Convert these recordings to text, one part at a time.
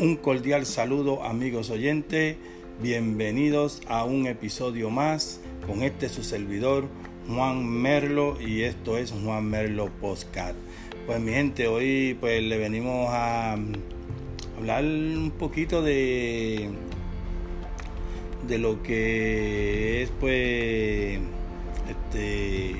Un cordial saludo amigos oyentes, bienvenidos a un episodio más con este su servidor Juan Merlo y esto es Juan Merlo Postcard. Pues mi gente, hoy pues le venimos a hablar un poquito de de lo que es pues este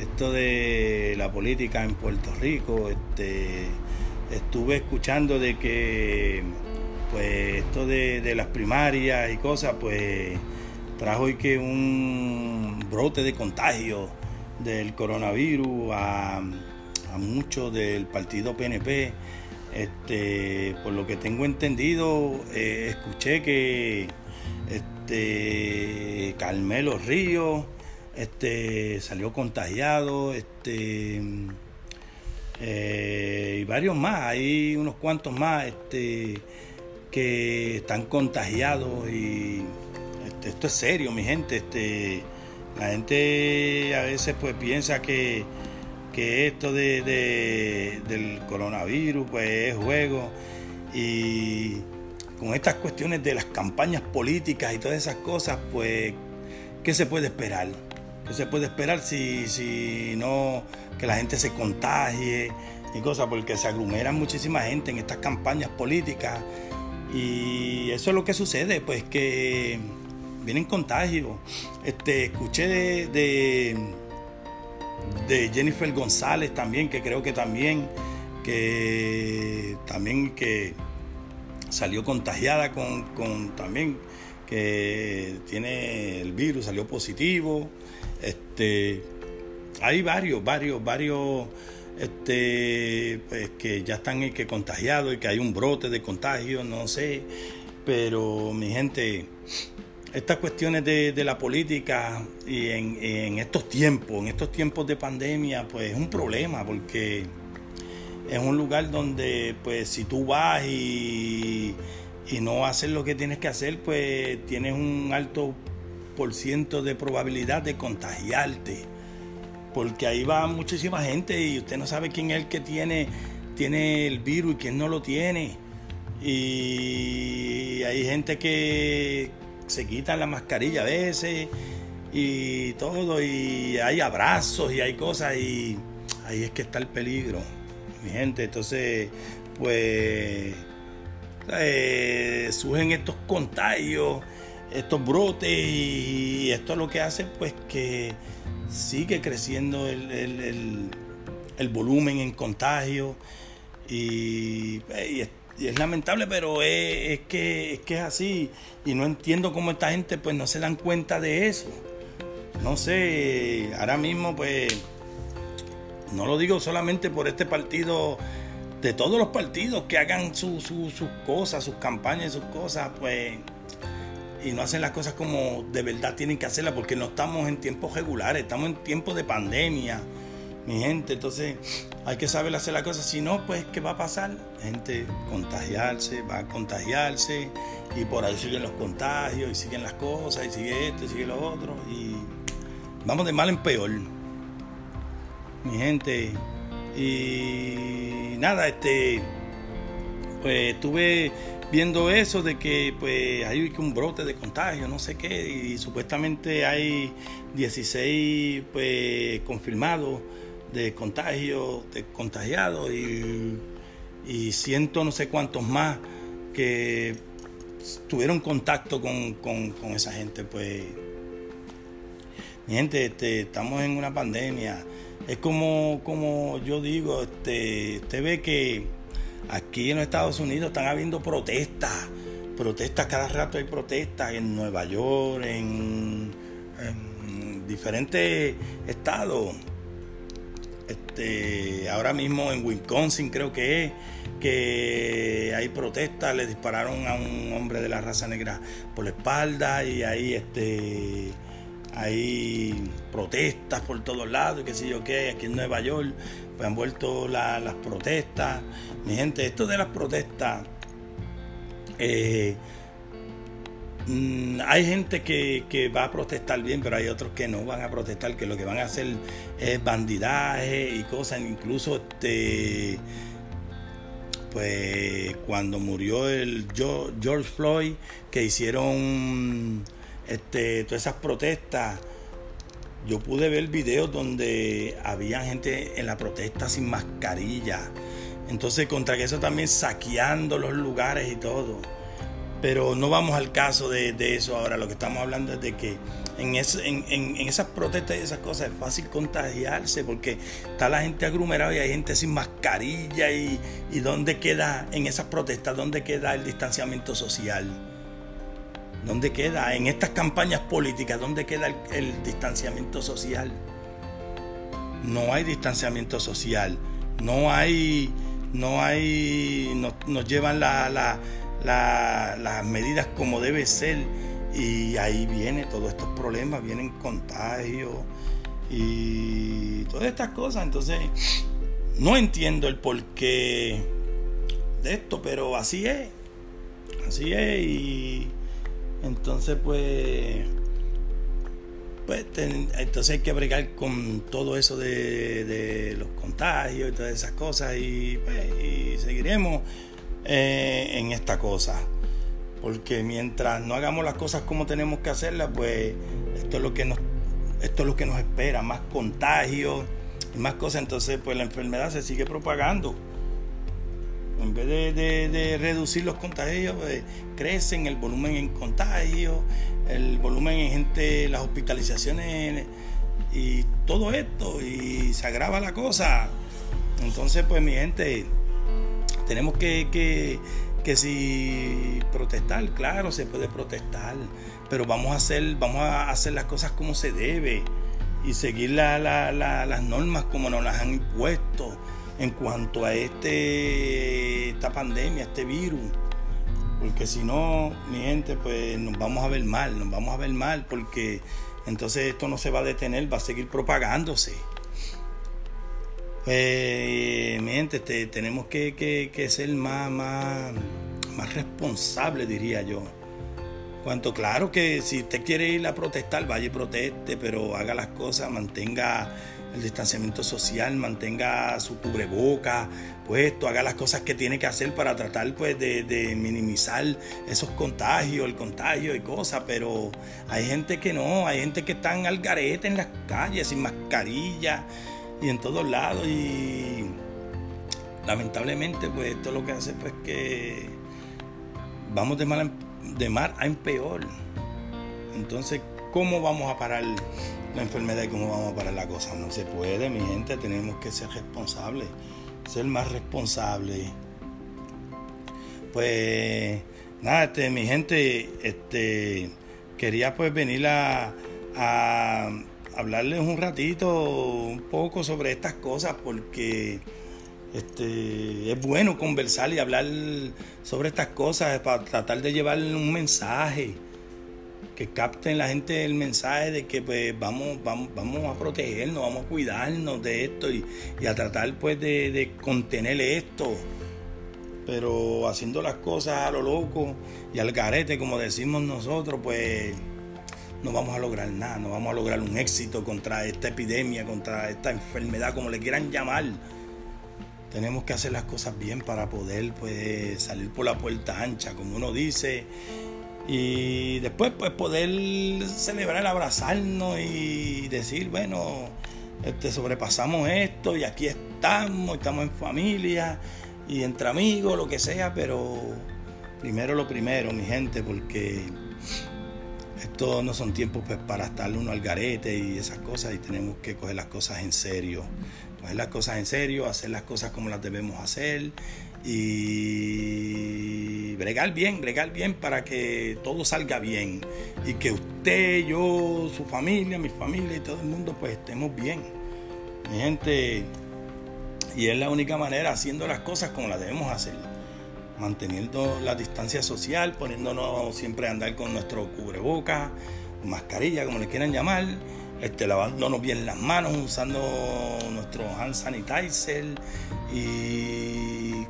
esto de la política en Puerto Rico, este estuve escuchando de que pues esto de, las primarias y cosas pues trajo hoy que un brote de contagio del coronavirus a, a muchos del partido PNP este por lo que tengo entendido eh, escuché que este Carmelo Ríos este salió contagiado este eh, y varios más, hay unos cuantos más este, que están contagiados y este, esto es serio, mi gente. Este, la gente a veces pues piensa que, que esto de, del coronavirus pues es juego y con estas cuestiones de las campañas políticas y todas esas cosas pues ¿qué se puede esperar? ¿Qué se puede esperar si, si no que la gente se contagie y cosas? Porque se aglomeran muchísima gente en estas campañas políticas y eso es lo que sucede, pues que vienen contagios. Este, escuché de, de, Jennifer González también, que creo que también, que también que salió contagiada con, con también que tiene el virus, salió positivo. Este, hay varios, varios, varios este, pues, que ya están que contagiados y que hay un brote de contagio, no sé. Pero mi gente, estas cuestiones de, la política y en, estos tiempos, en estos tiempos de pandemia, pues es un problema porque es un lugar donde pues si tú vas y, y no haces lo que tienes que hacer, pues tienes un alto por ciento de probabilidad de contagiarte. Porque ahí va muchísima gente y usted no sabe quién es el que tiene, tiene el virus y quién no lo tiene. Y hay gente que se quita la mascarilla a veces y todo, y hay abrazos y hay cosas, y ahí es que está el peligro, mi gente. Entonces, pues eh, surgen estos contagios estos brotes y esto es lo que hace pues que sigue creciendo el, volumen en contagio. Y, es, lamentable pero es, que, es que es así. Y no entiendo cómo esta gente pues no se dan cuenta de eso. No sé ahora mismo pues no lo digo solamente por este partido de todos los partidos que hagan sus cosas, sus campañas, sus cosas, pues y no hacen las cosas como de verdad tienen que hacerlas porque no estamos en tiempos regulares, estamos en tiempos de pandemia, mi gente. Entonces hay que saber hacer las cosas. Si no, pues, ¿qué va a pasar? Gente, contagiarse, va a contagiarse y por ahí siguen los contagios y siguen las cosas y sigue esto y sigue lo otro y vamos de mal en peor, mi gente. Y nada, este, pues estuve viendo eso de que pues hay un brote de contagio, no sé qué, y supuestamente hay 16 pues confirmados de contagio, de contagiados y, y ciento no sé cuántos más que tuvieron contacto con, esa gente, pues mi gente, este, estamos en una pandemia. Es como, como yo digo, este, usted ve que Aquí en los Estados Unidos están habiendo protestas, protestas, cada rato hay protestas en Nueva York, en, diferentes estados. Este, ahora mismo en Wisconsin creo que es que hay protestas, le dispararon a un hombre de la raza negra por la espalda y ahí este hay protestas por todos lados, qué sé yo qué, aquí en Nueva York pues han vuelto las protestas. Mi gente, esto de las protestas, eh, mm, hay gente que, va a protestar bien, pero hay otros que no van a protestar, que lo que van a hacer es bandidaje y cosas, incluso este pues cuando murió el George Floyd, que hicieron este, todas esas protestas, yo pude ver videos donde había gente en la protesta sin mascarilla. Entonces, contra eso también saqueando los lugares y todo. Pero no vamos al caso de, eso ahora. Lo que estamos hablando es de que en, en, esas protestas y esas cosas es fácil contagiarse porque está la gente aglomerada y hay gente sin mascarilla. Y, y ¿dónde queda en esas protestas? ¿Dónde queda el distanciamiento social? ¿Dónde queda? En estas campañas políticas, ¿dónde queda el, distanciamiento social? No hay distanciamiento social. No hay. No hay. Nos, llevan la, la las medidas como debe ser y ahí viene todos estos problemas, vienen contagios y todas estas cosas. Entonces, no entiendo el porqué de esto, pero así es. Así es y entonces pues pues entonces hay que bregar con todo eso de, los contagios y todas esas cosas y, pues, y seguiremos eh, en esta cosa. Porque mientras no hagamos las cosas como tenemos que hacerlas, pues esto es lo que nos, esto es lo que nos espera, más contagios más cosas. Entonces, pues la enfermedad se sigue propagando. En vez de, reducir los contagios, pues, crecen el volumen en contagios, el volumen en gente, las hospitalizaciones y todo esto, y se agrava la cosa. Entonces, pues mi gente, tenemos que, que, si protestar, claro, se puede protestar, pero vamos a hacer, vamos a hacer las cosas como se debe y seguir las normas como nos las han impuesto en cuanto a este, esta pandemia, este virus. Porque si no, mi gente, pues nos vamos a ver mal, nos vamos a ver mal porque entonces esto no se va a detener, va a seguir propagándose. Pues, mi gente, tenemos que, ser más, más, más responsables, diría yo. Cuanto claro que si usted quiere ir a protestar, vaya y proteste, pero haga las cosas, mantenga el distanciamiento social, mantenga su cubreboca puesto, haga las cosas que tiene que hacer para tratar pues de, minimizar esos contagios, el contagio y cosas, pero hay gente que no, hay gente que está al garete en las calles sin mascarilla y en todos lados y lamentablemente pues esto lo que hace pues que vamos de mal de mar a peor. Entonces cómo vamos a parar la enfermedad y cómo vamos a parar la cosa no se puede mi gente tenemos que ser responsables ser más responsables. Pues nada este mi gente este quería pues venir a hablarles un ratito, un poco sobre estas cosas, porque este, es bueno conversar y hablar sobre estas cosas para tratar de llevar un mensaje, que capten la gente el mensaje de que pues vamos, vamos, vamos a protegernos, vamos a cuidarnos de esto y, a tratar pues de, contener esto pero haciendo las cosas a lo loco y al garete, como decimos nosotros, pues no vamos a lograr nada, no vamos a lograr un éxito contra esta epidemia, contra esta enfermedad, como le quieran llamar. Tenemos que hacer las cosas bien para poder pues, salir por la puerta ancha, como uno dice, y después pues poder celebrar, abrazarnos y decir, bueno, este, sobrepasamos esto y aquí estamos, estamos en familia y entre amigos, lo que sea, pero primero lo primero, mi gente, porque esto no son tiempos pues, para estar uno al garete y esas cosas y tenemos que coger las cosas en serio. Coger las cosas en serio, hacer las cosas como las debemos hacer y bregar bien, bregar bien para que todo salga bien y que usted, yo, su familia, mi familia y todo el mundo pues estemos bien. Mi gente, y es la única manera haciendo las cosas como las debemos hacer manteniendo la distancia social, poniéndonos siempre a andar con nuestro cubreboca, mascarilla, como le quieran llamar, este, lavándonos bien las manos, usando nuestro hand sanitizer y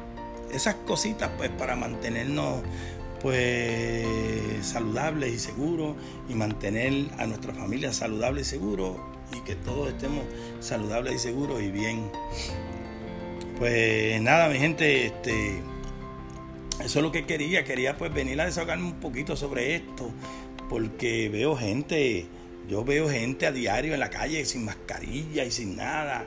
esas cositas pues para mantenernos pues saludables y seguros y mantener a nuestra familia saludable y seguro y que todos estemos saludables y seguros y bien. Pues nada, mi gente, este eso es lo que quería, quería pues venir a desahogarme un poquito sobre esto, porque veo gente, yo veo gente a diario en la calle sin mascarilla y sin nada.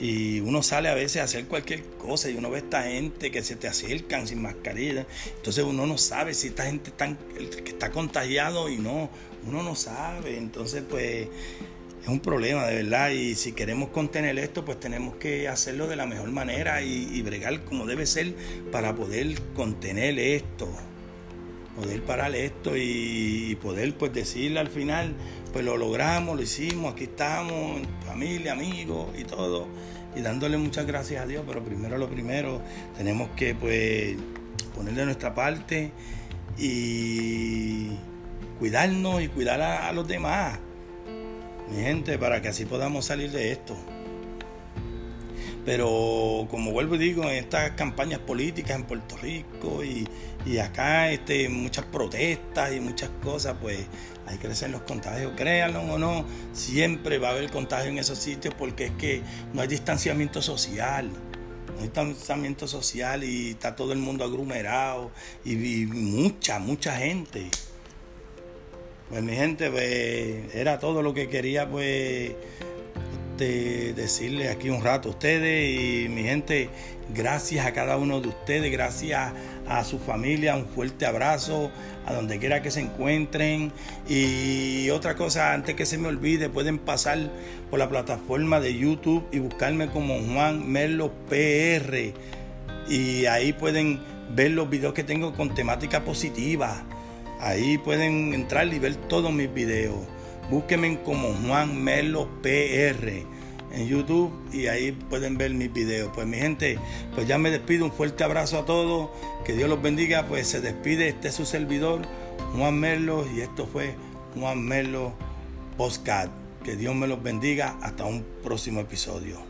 Y uno sale a veces a hacer cualquier cosa y uno ve a esta gente que se te acercan sin mascarilla. Entonces uno no sabe si esta gente está, que está contagiado y no, uno no sabe. Entonces pues es un problema de verdad y si queremos contener esto pues tenemos que hacerlo de la mejor manera y, bregar como debe ser para poder contener esto poder parar esto y, poder pues decirle al final pues lo logramos, lo hicimos, aquí estamos, familia, amigos y todo y dándole muchas gracias a Dios, pero primero lo primero tenemos que pues ponerle nuestra parte y cuidarnos y cuidar a los demás mi gente, para que así podamos salir de esto. Pero como vuelvo y digo, en estas campañas políticas en Puerto Rico y, acá este, muchas protestas y muchas cosas, pues hay que crecer los contagios. Créanlo o no, siempre va a haber contagio en esos sitios porque es que no hay distanciamiento social. No hay distanciamiento social y está todo el mundo aglomerado y, y mucha, mucha gente. Pues mi gente, pues, era todo lo que quería pues de decirle aquí un rato a ustedes y mi gente, gracias a cada uno de ustedes, gracias a su familia, un fuerte abrazo a donde quiera que se encuentren. Y otra cosa antes que se me olvide, pueden pasar por la plataforma de YouTube y buscarme como Juan Merlo PR y ahí pueden ver los videos que tengo con temática positiva. Ahí pueden entrar y ver todos mis videos. Búsquenme como Juan Melo PR en YouTube y ahí pueden ver mis videos. Pues mi gente, pues ya me despido. Un fuerte abrazo a todos. Que Dios los bendiga. Pues se despide este su servidor, Juan Melo. Y esto fue Juan Melo Postcard. Que Dios me los bendiga. Hasta un próximo episodio.